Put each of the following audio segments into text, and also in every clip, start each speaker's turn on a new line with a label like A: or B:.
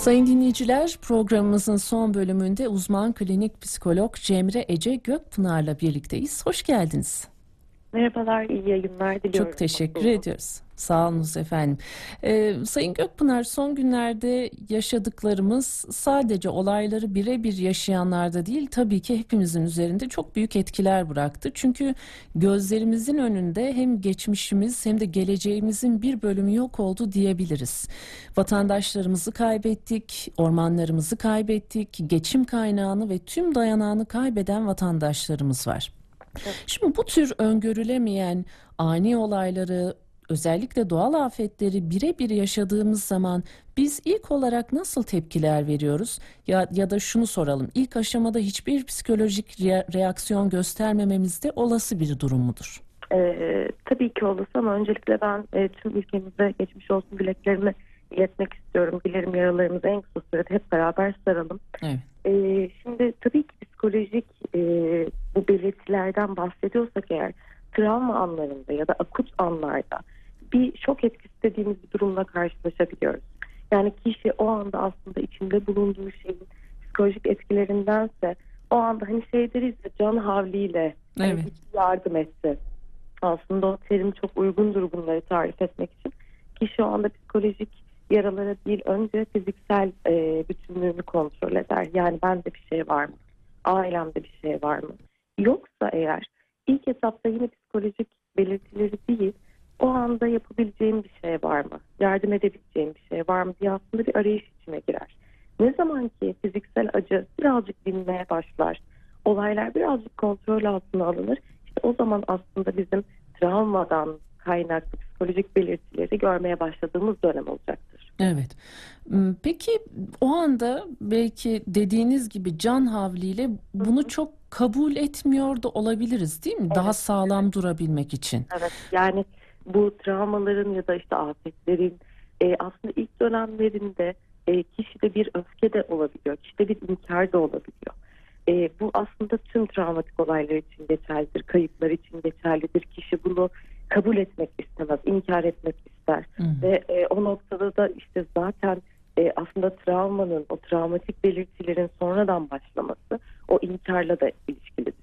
A: Sayın dinleyiciler programımızın son bölümünde uzman klinik psikolog Cemre Ece Gökpınar'la birlikteyiz. Hoş geldiniz.
B: Merhabalar, iyi yayınlar diliyorum.
A: Çok teşekkür ediyoruz. Sağ olunuz efendim. Ee, Sayın Gökpınar son günlerde yaşadıklarımız sadece olayları birebir yaşayanlarda değil tabii ki hepimizin üzerinde çok büyük etkiler bıraktı. Çünkü gözlerimizin önünde hem geçmişimiz hem de geleceğimizin bir bölümü yok oldu diyebiliriz. Vatandaşlarımızı kaybettik, ormanlarımızı kaybettik, geçim kaynağını ve tüm dayanağını kaybeden vatandaşlarımız var. Şimdi bu tür öngörülemeyen ani olayları özellikle doğal afetleri birebir yaşadığımız zaman biz ilk olarak nasıl tepkiler veriyoruz? Ya, ya da şunu soralım. İlk aşamada hiçbir psikolojik re- reaksiyon göstermememiz de olası bir durum mudur?
B: Ee, tabii ki olası ama öncelikle ben e, tüm ülkemize geçmiş olsun dileklerimi iletmek istiyorum. Dilerim yaralarımızı en kısa sürede hep beraber saralım.
A: Evet.
B: Ee, şimdi tabii ki psikolojik e, bu belirtilerden bahsediyorsak eğer travma anlarında ya da akut anlarda bir şok etkisi dediğimiz bir durumla karşılaşabiliyoruz. Yani kişi o anda aslında içinde bulunduğu şeyin psikolojik etkilerindense o anda hani şey deriz ya can havliyle hani
A: Evet.
B: yardım etti. Aslında o terim çok uygundur bunları tarif etmek için. Kişi o anda psikolojik yaralara değil önce fiziksel e, bütünlüğünü kontrol eder. Yani bende bir şey var mı? Ailemde bir şey var mı? Yoksa eğer ilk etapta yine psikolojik belirtileri değil o anda yapabileceğim bir şey var mı? Yardım edebileceğim bir şey var mı diye aslında bir arayış içine girer. Ne zaman ki fiziksel acı birazcık dinmeye başlar, olaylar birazcık kontrol altına alınır, işte o zaman aslında bizim travmadan kaynaklı psikolojik belirtileri görmeye başladığımız dönem olacaktır.
A: Evet. Peki o anda belki dediğiniz gibi can havliyle bunu çok kabul etmiyor da olabiliriz değil mi? Daha
B: Evet.
A: sağlam durabilmek için.
B: Evet yani bu travmaların ya da işte afetlerin e, aslında ilk dönemlerinde e, kişide bir öfke de olabiliyor, kişide bir inkar da olabiliyor. E, bu aslında tüm travmatik olaylar için geçerlidir, kayıplar için geçerlidir. Kişi bunu kabul etmek istemez, inkar etmek ister.
A: Hı.
B: Ve e, o noktada da işte zaten aslında travmanın, o travmatik belirtilerin sonradan başlaması o inkarla da ilişkilidir.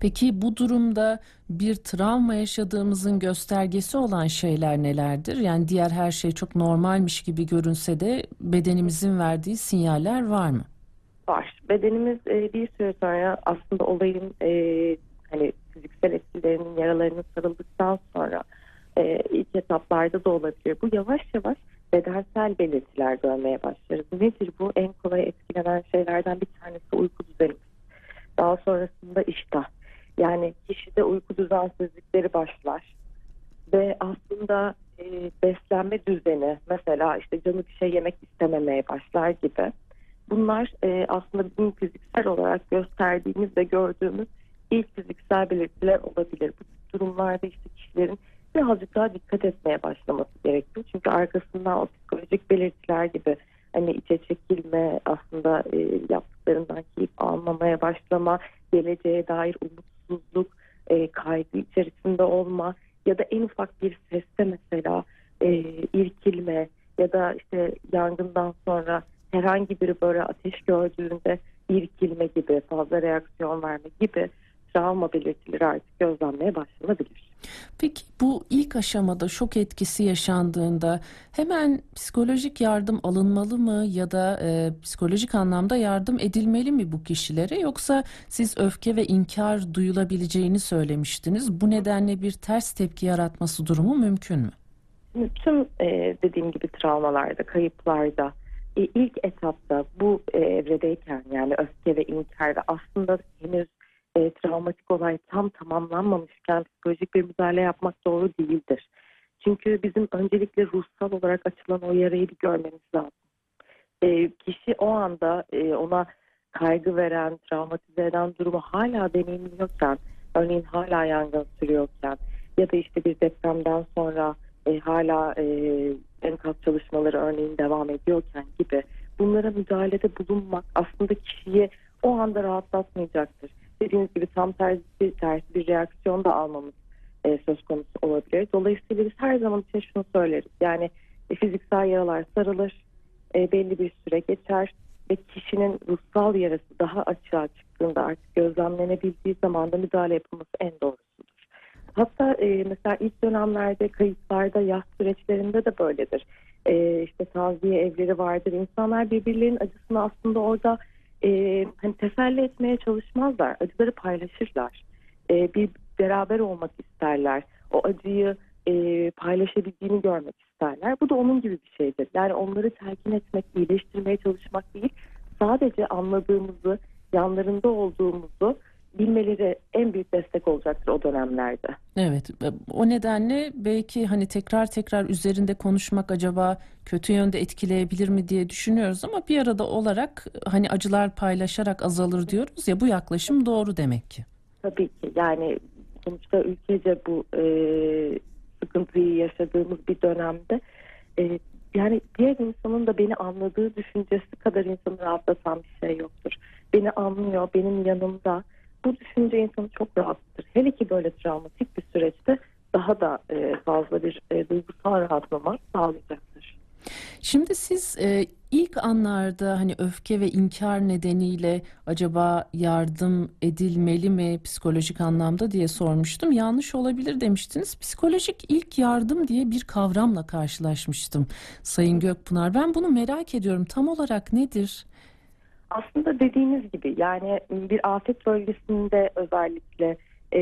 A: Peki bu durumda bir travma yaşadığımızın göstergesi olan şeyler nelerdir? Yani diğer her şey çok normalmiş gibi görünse de bedenimizin verdiği sinyaller var mı?
B: Var. Bedenimiz e, bir süre sonra aslında olayın e, hani fiziksel etkilerinin yaralarını sarıldıktan sonra e, ilk etaplarda da olabilir. Bu yavaş yavaş belirtiler görmeye başlarız. Nedir bu? En kolay etkilenen şeylerden bir tanesi uyku düzenimiz. Daha sonrasında iştah. Yani kişide uyku düzensizlikleri başlar. Ve aslında e, beslenme düzeni mesela işte canı bir şey yemek istememeye başlar gibi. Bunlar e, aslında bizim fiziksel olarak gösterdiğimiz ve gördüğümüz ilk fiziksel belirtiler olabilir. Bu durumlarda işte kişilerin birazcık daha dikkat etmeye başlaması gerekiyor. Çünkü arkasından o psikolojik belirtiler gibi hani içe çekilme, aslında e, yaptıklarından keyif almamaya başlama, geleceğe dair umutsuzluk, e, kaygı içerisinde olma ya da en ufak bir seste mesela e, irkilme ya da işte yangından sonra herhangi biri böyle ateş gördüğünde irkilme gibi fazla reaksiyon verme gibi travma belirtileri artık gözlenmeye başlanabilir.
A: Peki bu ilk aşamada şok etkisi yaşandığında hemen psikolojik yardım alınmalı mı ya da e, psikolojik anlamda yardım edilmeli mi bu kişilere yoksa siz öfke ve inkar duyulabileceğini söylemiştiniz. Bu nedenle bir ters tepki yaratması durumu mümkün mü?
B: Tüm e, dediğim gibi travmalarda, kayıplarda e, ilk etapta bu e, evredeyken yani öfke ve inkarda aslında henüz e, travmatik olay tam tamamlanmamışken psikolojik bir müdahale yapmak doğru değildir. Çünkü bizim öncelikle ruhsal olarak açılan o yarayı bir görmemiz lazım. E, kişi o anda e, ona kaygı veren, travmatize eden durumu hala deneyimliyorken, örneğin hala yangın sürüyorken ya da işte bir depremden sonra e, hala e, enkaz çalışmaları örneğin devam ediyorken gibi bunlara müdahalede bulunmak aslında kişiyi o anda rahatlatmayacaktır. Dediğiniz gibi tam tersi, tersi bir reaksiyon da almamız e, söz konusu olabilir. Dolayısıyla biz her zaman için şunu söyleriz. Yani e, fiziksel yaralar sarılır, e, belli bir süre geçer ve kişinin ruhsal yarası daha açığa çıktığında artık gözlemlenebildiği zaman da müdahale yapılması en doğrusudur. Hatta e, mesela ilk dönemlerde kayıtlarda yaz süreçlerinde de böyledir. E, işte taziye evleri vardır. İnsanlar birbirlerinin acısını aslında orada e, hani teselli etmeye çalışmazlar. Acıları paylaşırlar. E, bir beraber olmak isterler. O acıyı e, paylaşabildiğini görmek isterler. Bu da onun gibi bir şeydir. Yani onları telkin etmek, iyileştirmeye çalışmak değil. Sadece anladığımızı, yanlarında olduğumuzu bilmeleri en büyük destek olacaktır o dönemlerde.
A: Evet, e, o nedenle belki hani tekrar tekrar üzerinde konuşmak acaba kötü yönde etkileyebilir mi diye düşünüyoruz ama bir arada olarak hani acılar paylaşarak azalır diyoruz ya bu yaklaşım doğru demek ki.
B: Tabii ki yani sonuçta ülkece bu e, sıkıntıyı yaşadığımız bir dönemde e, yani diğer insanın da beni anladığı düşüncesi kadar insanı rahatlatan bir şey yoktur. Beni anlıyor, benim yanımda. Bu düşünce insanı çok rahatlatır. Hele ki böyle travmatik bir süreçte daha da e, fazla bir e, duygusal rahatlama sağlayacaktır.
A: Şimdi siz e, ilk anlarda hani öfke ve inkar nedeniyle acaba yardım edilmeli mi psikolojik anlamda diye sormuştum. Yanlış olabilir demiştiniz. Psikolojik ilk yardım diye bir kavramla karşılaşmıştım Sayın Gökpınar. Ben bunu merak ediyorum. Tam olarak nedir?
B: Aslında dediğiniz gibi yani bir afet bölgesinde özellikle e,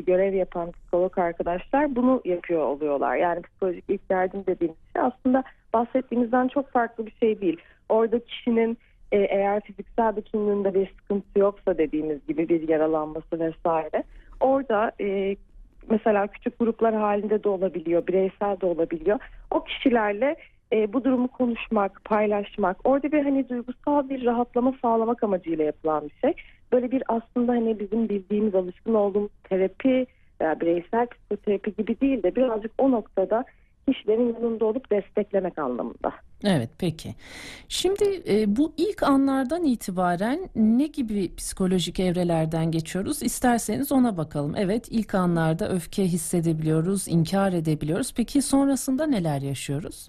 B: görev yapan psikolog arkadaşlar bunu yapıyor oluyorlar. Yani psikolojik ilk yardım dediğimiz şey aslında bahsettiğimizden çok farklı bir şey değil. Orada kişinin e, eğer fiziksel bütünlüğünde bir sıkıntı yoksa dediğimiz gibi bir yaralanması vesaire orada e, mesela küçük gruplar halinde de olabiliyor, bireysel de olabiliyor. O kişilerle e, bu durumu konuşmak, paylaşmak, orada bir hani duygusal bir rahatlama sağlamak amacıyla yapılan bir şey. Böyle bir aslında hani bizim bildiğimiz, alışkın olduğumuz terapi veya bireysel psikoterapi gibi değil de birazcık o noktada kişilerin yanında olup desteklemek anlamında.
A: Evet peki. Şimdi e, bu ilk anlardan itibaren ne gibi psikolojik evrelerden geçiyoruz? İsterseniz ona bakalım. Evet ilk anlarda öfke hissedebiliyoruz, inkar edebiliyoruz. Peki sonrasında neler yaşıyoruz?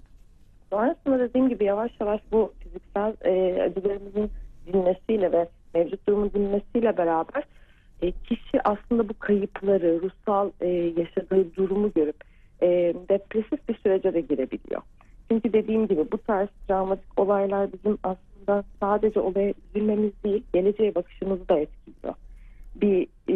B: Sonrasında dediğim gibi yavaş yavaş bu fiziksel e, acılarımızın dinmesiyle ve mevcut durumun dinmesiyle beraber e, kişi aslında bu kayıpları, ruhsal e, yaşadığı durumu görüp e, depresif bir sürece de girebiliyor. Çünkü dediğim gibi bu tarz travmatik olaylar bizim aslında sadece olaya üzülmemiz değil, geleceğe bakışımızı da etkiliyor. Bir e,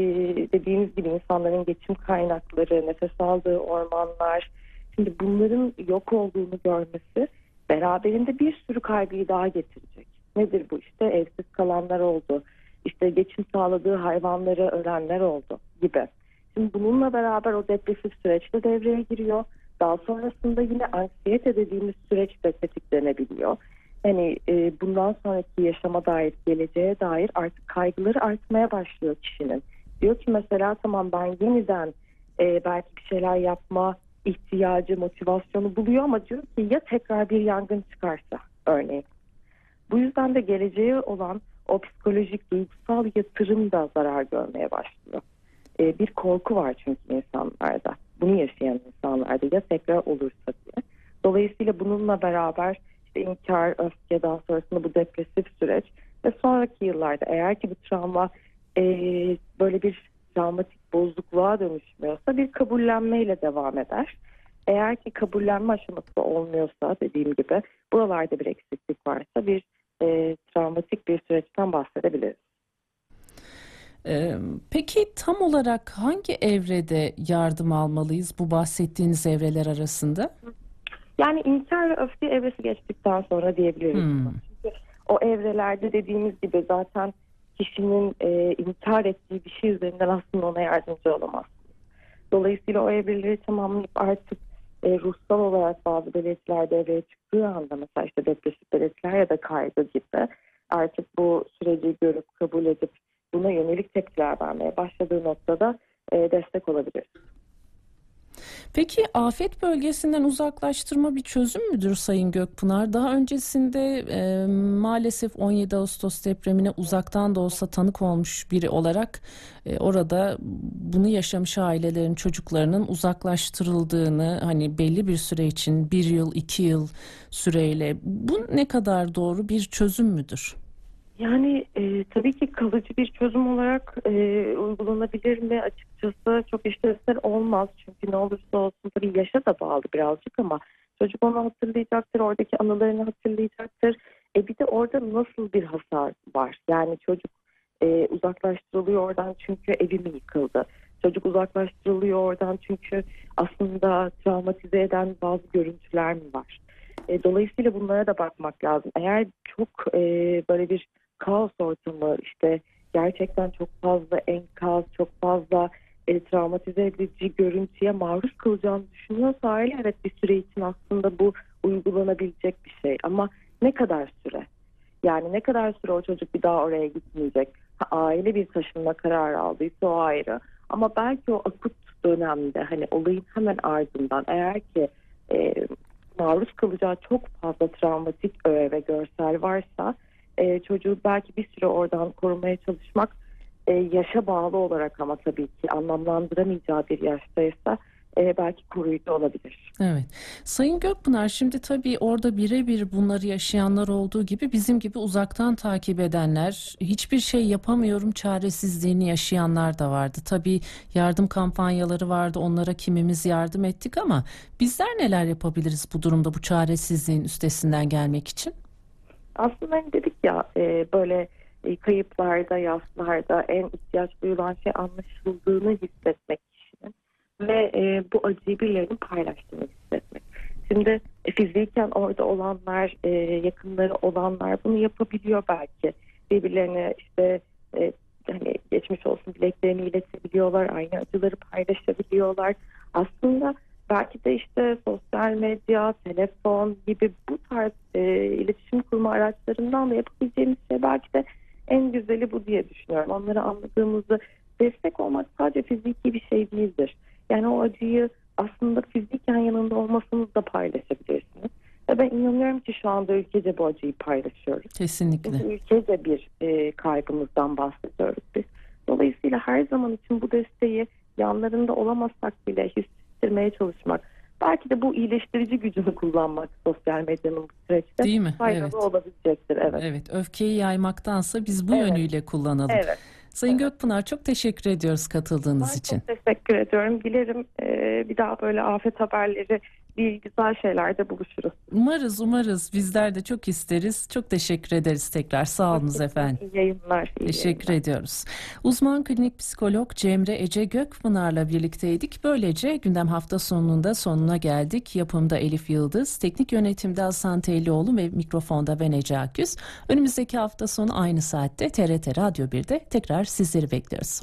B: dediğimiz gibi insanların geçim kaynakları, nefes aldığı ormanlar, şimdi bunların yok olduğunu görmesi beraberinde bir sürü kaygıyı daha getirecek. Nedir bu işte evsiz kalanlar oldu, işte geçim sağladığı hayvanları ölenler oldu gibi. Şimdi bununla beraber o depresif süreç de devreye giriyor. Daha sonrasında yine anksiyete dediğimiz süreç de tetiklenebiliyor. Hani e, bundan sonraki yaşama dair, geleceğe dair artık kaygıları artmaya başlıyor kişinin. Diyor ki mesela tamam ben yeniden e, belki bir şeyler yapma ihtiyacı, motivasyonu buluyor ama diyor ki ya tekrar bir yangın çıkarsa örneğin. Bu yüzden de geleceğe olan o psikolojik, duygusal yatırım da zarar görmeye başlıyor. E, bir korku var çünkü insanlarda. Bunu yaşayan insanlarda ya tekrar olursa diye. Dolayısıyla bununla beraber işte inkar, öfke daha sonrasında bu depresif süreç ve sonraki yıllarda eğer ki bu travma e, böyle bir travmatik bozukluğa dönüşmüyorsa bir kabullenmeyle devam eder. Eğer ki kabullenme aşaması olmuyorsa dediğim gibi buralarda bir eksiklik varsa bir e, travmatik bir süreçten bahsedebiliriz.
A: Ee, peki tam olarak hangi evrede yardım almalıyız bu bahsettiğiniz evreler arasında?
B: Yani inkar ve öfke evresi geçtikten sonra diyebiliriz. Hmm. Çünkü o evrelerde dediğimiz gibi zaten kişinin e, inkar ettiği bir şey üzerinden aslında ona yardımcı olamaz. Dolayısıyla o evreleri tamamlayıp artık e, ruhsal olarak bazı belirtiler devreye çıktığı anda mesela işte depresif belirtiler ya da kaygı gibi artık bu süreci görüp kabul edip buna yönelik tepkiler vermeye başladığı noktada e, destek olabilir.
A: Peki afet bölgesinden uzaklaştırma bir çözüm müdür Sayın Gökpınar? Daha öncesinde e, maalesef 17 Ağustos depremine uzaktan da olsa tanık olmuş biri olarak e, orada bunu yaşamış ailelerin çocuklarının uzaklaştırıldığını hani belli bir süre için bir yıl iki yıl süreyle bu ne kadar doğru bir çözüm müdür?
B: Yani e, tabii ki kalıcı bir çözüm olarak e, uygulanabilir mi açıkçası çok işlevsel olmaz. Çünkü ne olursa olsun tabii yaşa da bağlı birazcık ama çocuk onu hatırlayacaktır, oradaki anılarını hatırlayacaktır. E bir de orada nasıl bir hasar var? Yani çocuk e, uzaklaştırılıyor oradan çünkü evi mi yıkıldı? Çocuk uzaklaştırılıyor oradan çünkü aslında travmatize eden bazı görüntüler mi var? E, dolayısıyla bunlara da bakmak lazım. Eğer çok e, böyle bir kaos ortamı işte gerçekten çok fazla enkaz, çok fazla e, travmatize edici görüntüye maruz kalacağını düşünüyorsa aile evet bir süre için aslında bu uygulanabilecek bir şey. Ama ne kadar süre? Yani ne kadar süre o çocuk bir daha oraya gitmeyecek? Ha, aile bir taşınma kararı aldıysa o ayrı. Ama belki o akut dönemde hani olayın hemen ardından eğer ki e, maruz kalacağı çok fazla travmatik öğe ve görsel varsa e, çocuğu belki bir süre oradan korumaya çalışmak e, yaşa bağlı olarak ama tabii ki anlamlandıramayacağı bir yaştaysa e, belki koruyucu olabilir.
A: Evet. Sayın Gökpınar şimdi tabii orada birebir bunları yaşayanlar olduğu gibi bizim gibi uzaktan takip edenler, hiçbir şey yapamıyorum çaresizliğini yaşayanlar da vardı. Tabii yardım kampanyaları vardı. Onlara kimimiz yardım ettik ama bizler neler yapabiliriz bu durumda bu çaresizliğin üstesinden gelmek için?
B: Aslında hani dedik ya e, böyle e, kayıplarda, yaslarda en ihtiyaç duyulan şey anlaşıldığını hissetmek kişinin ve e, bu acıyı birilerinin paylaştığını hissetmek. Şimdi e, fiziken orada olanlar, e, yakınları olanlar bunu yapabiliyor belki. Birbirlerine işte e, hani geçmiş olsun dileklerini iletebiliyorlar, aynı acıları paylaşabiliyorlar. Aslında belki de işte sosyal medya, telefon gibi bu tarz e, iletişim kurma araçlarından da yapabileceğimiz şey belki de en güzeli bu diye düşünüyorum. Onları anladığımızda destek olmak sadece fiziki bir şey değildir. Yani o acıyı aslında fiziken yanında olmasanız da paylaşabilirsiniz. Ve ben inanıyorum ki şu anda ülkece bu acıyı paylaşıyoruz.
A: Kesinlikle.
B: Çünkü ülkece bir e, kaybımızdan bahsediyoruz biz. Dolayısıyla her zaman için bu desteği yanlarında olamasak bile hissettirmeye çalışmak. Belki de bu iyileştirici gücünü kullanmak sosyal medyanın bu süreçte
A: Değil mi?
B: faydalı
A: Evet.
B: olabilecektir. Evet.
A: Evet, öfkeyi yaymaktansa biz bu
B: Evet.
A: yönüyle kullanalım.
B: Evet.
A: Sayın Gökpınar çok teşekkür ediyoruz
B: Ben
A: katıldığınız için.
B: çok teşekkür ediyorum. Dilerim e, bir daha böyle afet haberleri değil güzel şeylerde buluşuruz.
A: Umarız, umarız. Bizler de çok isteriz. Çok teşekkür ederiz tekrar. Sağ olunuz efendim.
B: İyi yayınlar. iyi
A: Teşekkür
B: yayınlar.
A: ediyoruz. Uzman klinik psikolog Cemre Ece Gökpınar'la birlikteydik. Böylece gündem hafta sonunda sonuna geldik. Yapımda Elif Yıldız, teknik yönetimde Hasan Tellioğlu ve mikrofonda ben Ece Akgüz. Önümüzdeki hafta sonu aynı saatte TRT Radyo 1'de tekrar sizleri bekliyoruz.